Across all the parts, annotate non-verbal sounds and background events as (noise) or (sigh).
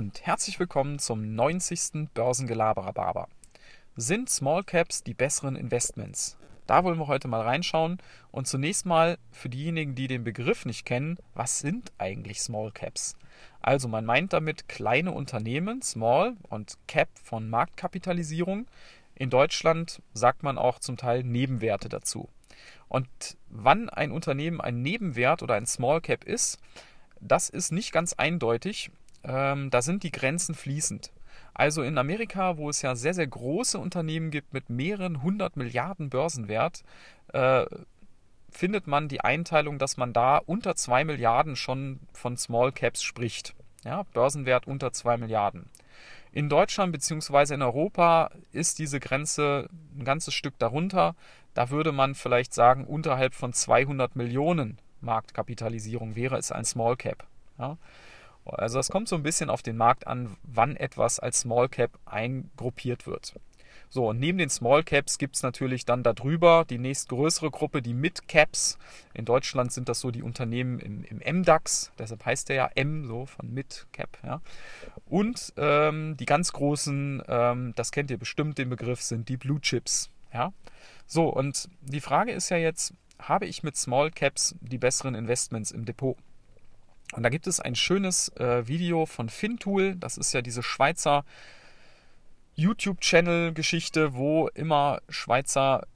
und herzlich willkommen zum 90. Börsengelaberer Sind Small Caps die besseren Investments? Da wollen wir heute mal reinschauen und zunächst mal für diejenigen, die den Begriff nicht kennen, was sind eigentlich Small Caps? Also man meint damit kleine Unternehmen, Small und Cap von Marktkapitalisierung. In Deutschland sagt man auch zum Teil Nebenwerte dazu. Und wann ein Unternehmen ein Nebenwert oder ein Small Cap ist, das ist nicht ganz eindeutig. Ähm, da sind die Grenzen fließend. Also in Amerika, wo es ja sehr, sehr große Unternehmen gibt mit mehreren hundert Milliarden Börsenwert, äh, findet man die Einteilung, dass man da unter zwei Milliarden schon von Small Caps spricht. Ja, Börsenwert unter zwei Milliarden. In Deutschland bzw. in Europa ist diese Grenze ein ganzes Stück darunter. Da würde man vielleicht sagen, unterhalb von 200 Millionen Marktkapitalisierung wäre es ein Small Cap. Ja? Also es kommt so ein bisschen auf den Markt an, wann etwas als Small Cap eingruppiert wird. So, und neben den Small Caps gibt es natürlich dann darüber die nächstgrößere Gruppe, die Mid Caps. In Deutschland sind das so die Unternehmen im, im MDAX, deshalb heißt der ja M, so von Mid Cap. Ja. Und ähm, die ganz großen, ähm, das kennt ihr bestimmt den Begriff, sind die Blue Chips. Ja. So, und die Frage ist ja jetzt, habe ich mit Small Caps die besseren Investments im Depot? Und da gibt es ein schönes äh, Video von Fintool, das ist ja diese Schweizer YouTube-Channel-Geschichte, wo immer Schweizer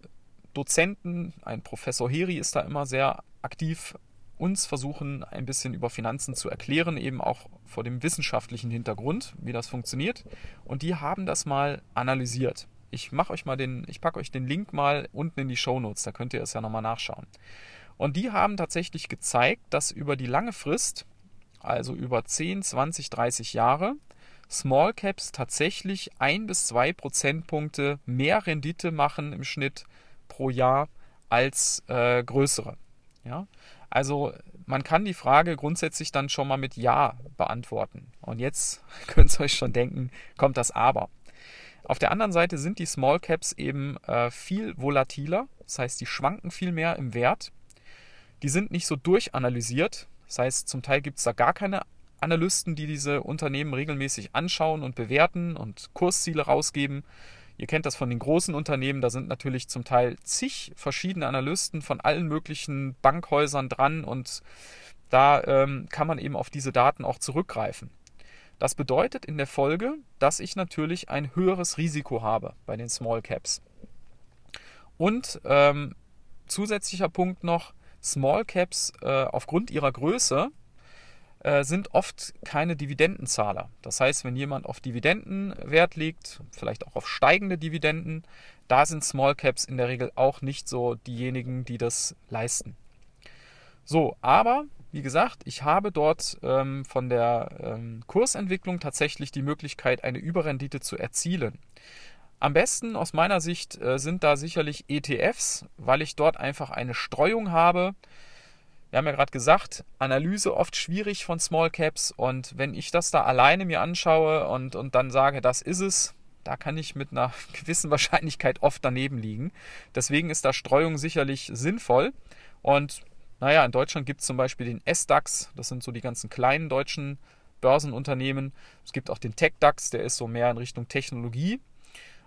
Dozenten, ein Professor Heri ist da immer sehr aktiv, uns versuchen ein bisschen über Finanzen zu erklären, eben auch vor dem wissenschaftlichen Hintergrund, wie das funktioniert. Und die haben das mal analysiert. Ich mache euch mal den, ich packe euch den Link mal unten in die Show Notes, da könnt ihr es ja nochmal nachschauen. Und die haben tatsächlich gezeigt, dass über die lange Frist, also über 10, 20, 30 Jahre, Small Caps tatsächlich ein bis zwei Prozentpunkte mehr Rendite machen im Schnitt pro Jahr als äh, größere. Ja? Also man kann die Frage grundsätzlich dann schon mal mit Ja beantworten. Und jetzt (laughs) könnt ihr euch schon denken, kommt das Aber. Auf der anderen Seite sind die Small Caps eben äh, viel volatiler, das heißt, die schwanken viel mehr im Wert. Die sind nicht so durchanalysiert, das heißt, zum Teil gibt es da gar keine Analysten, die diese Unternehmen regelmäßig anschauen und bewerten und Kursziele rausgeben. Ihr kennt das von den großen Unternehmen, da sind natürlich zum Teil zig verschiedene Analysten von allen möglichen Bankhäusern dran und da ähm, kann man eben auf diese Daten auch zurückgreifen. Das bedeutet in der Folge, dass ich natürlich ein höheres Risiko habe bei den Small Caps. Und ähm, zusätzlicher Punkt noch, Small Caps äh, aufgrund ihrer Größe äh, sind oft keine Dividendenzahler. Das heißt, wenn jemand auf Dividenden Wert legt, vielleicht auch auf steigende Dividenden, da sind Small Caps in der Regel auch nicht so diejenigen, die das leisten. So, aber wie gesagt, ich habe dort ähm, von der ähm, Kursentwicklung tatsächlich die Möglichkeit, eine Überrendite zu erzielen. Am besten aus meiner Sicht äh, sind da sicherlich ETFs, weil ich dort einfach eine Streuung habe. Wir haben ja gerade gesagt, Analyse oft schwierig von Small Caps und wenn ich das da alleine mir anschaue und, und dann sage, das ist es, da kann ich mit einer (laughs) gewissen Wahrscheinlichkeit oft daneben liegen. Deswegen ist da Streuung sicherlich sinnvoll und naja, in Deutschland gibt es zum Beispiel den S-DAX, das sind so die ganzen kleinen deutschen Börsenunternehmen. Es gibt auch den Tech-DAX, der ist so mehr in Richtung Technologie.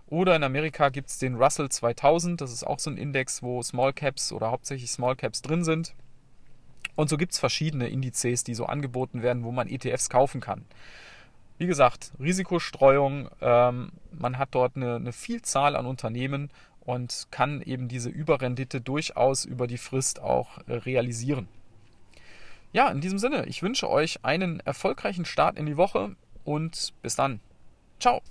Oder in Amerika gibt es den Russell 2000, das ist auch so ein Index, wo Small Caps oder hauptsächlich Small Caps drin sind. Und so gibt es verschiedene Indizes, die so angeboten werden, wo man ETFs kaufen kann. Wie gesagt, Risikostreuung, ähm, man hat dort eine, eine Vielzahl an Unternehmen und kann eben diese Überrendite durchaus über die Frist auch äh, realisieren. Ja, in diesem Sinne, ich wünsche euch einen erfolgreichen Start in die Woche und bis dann. Ciao.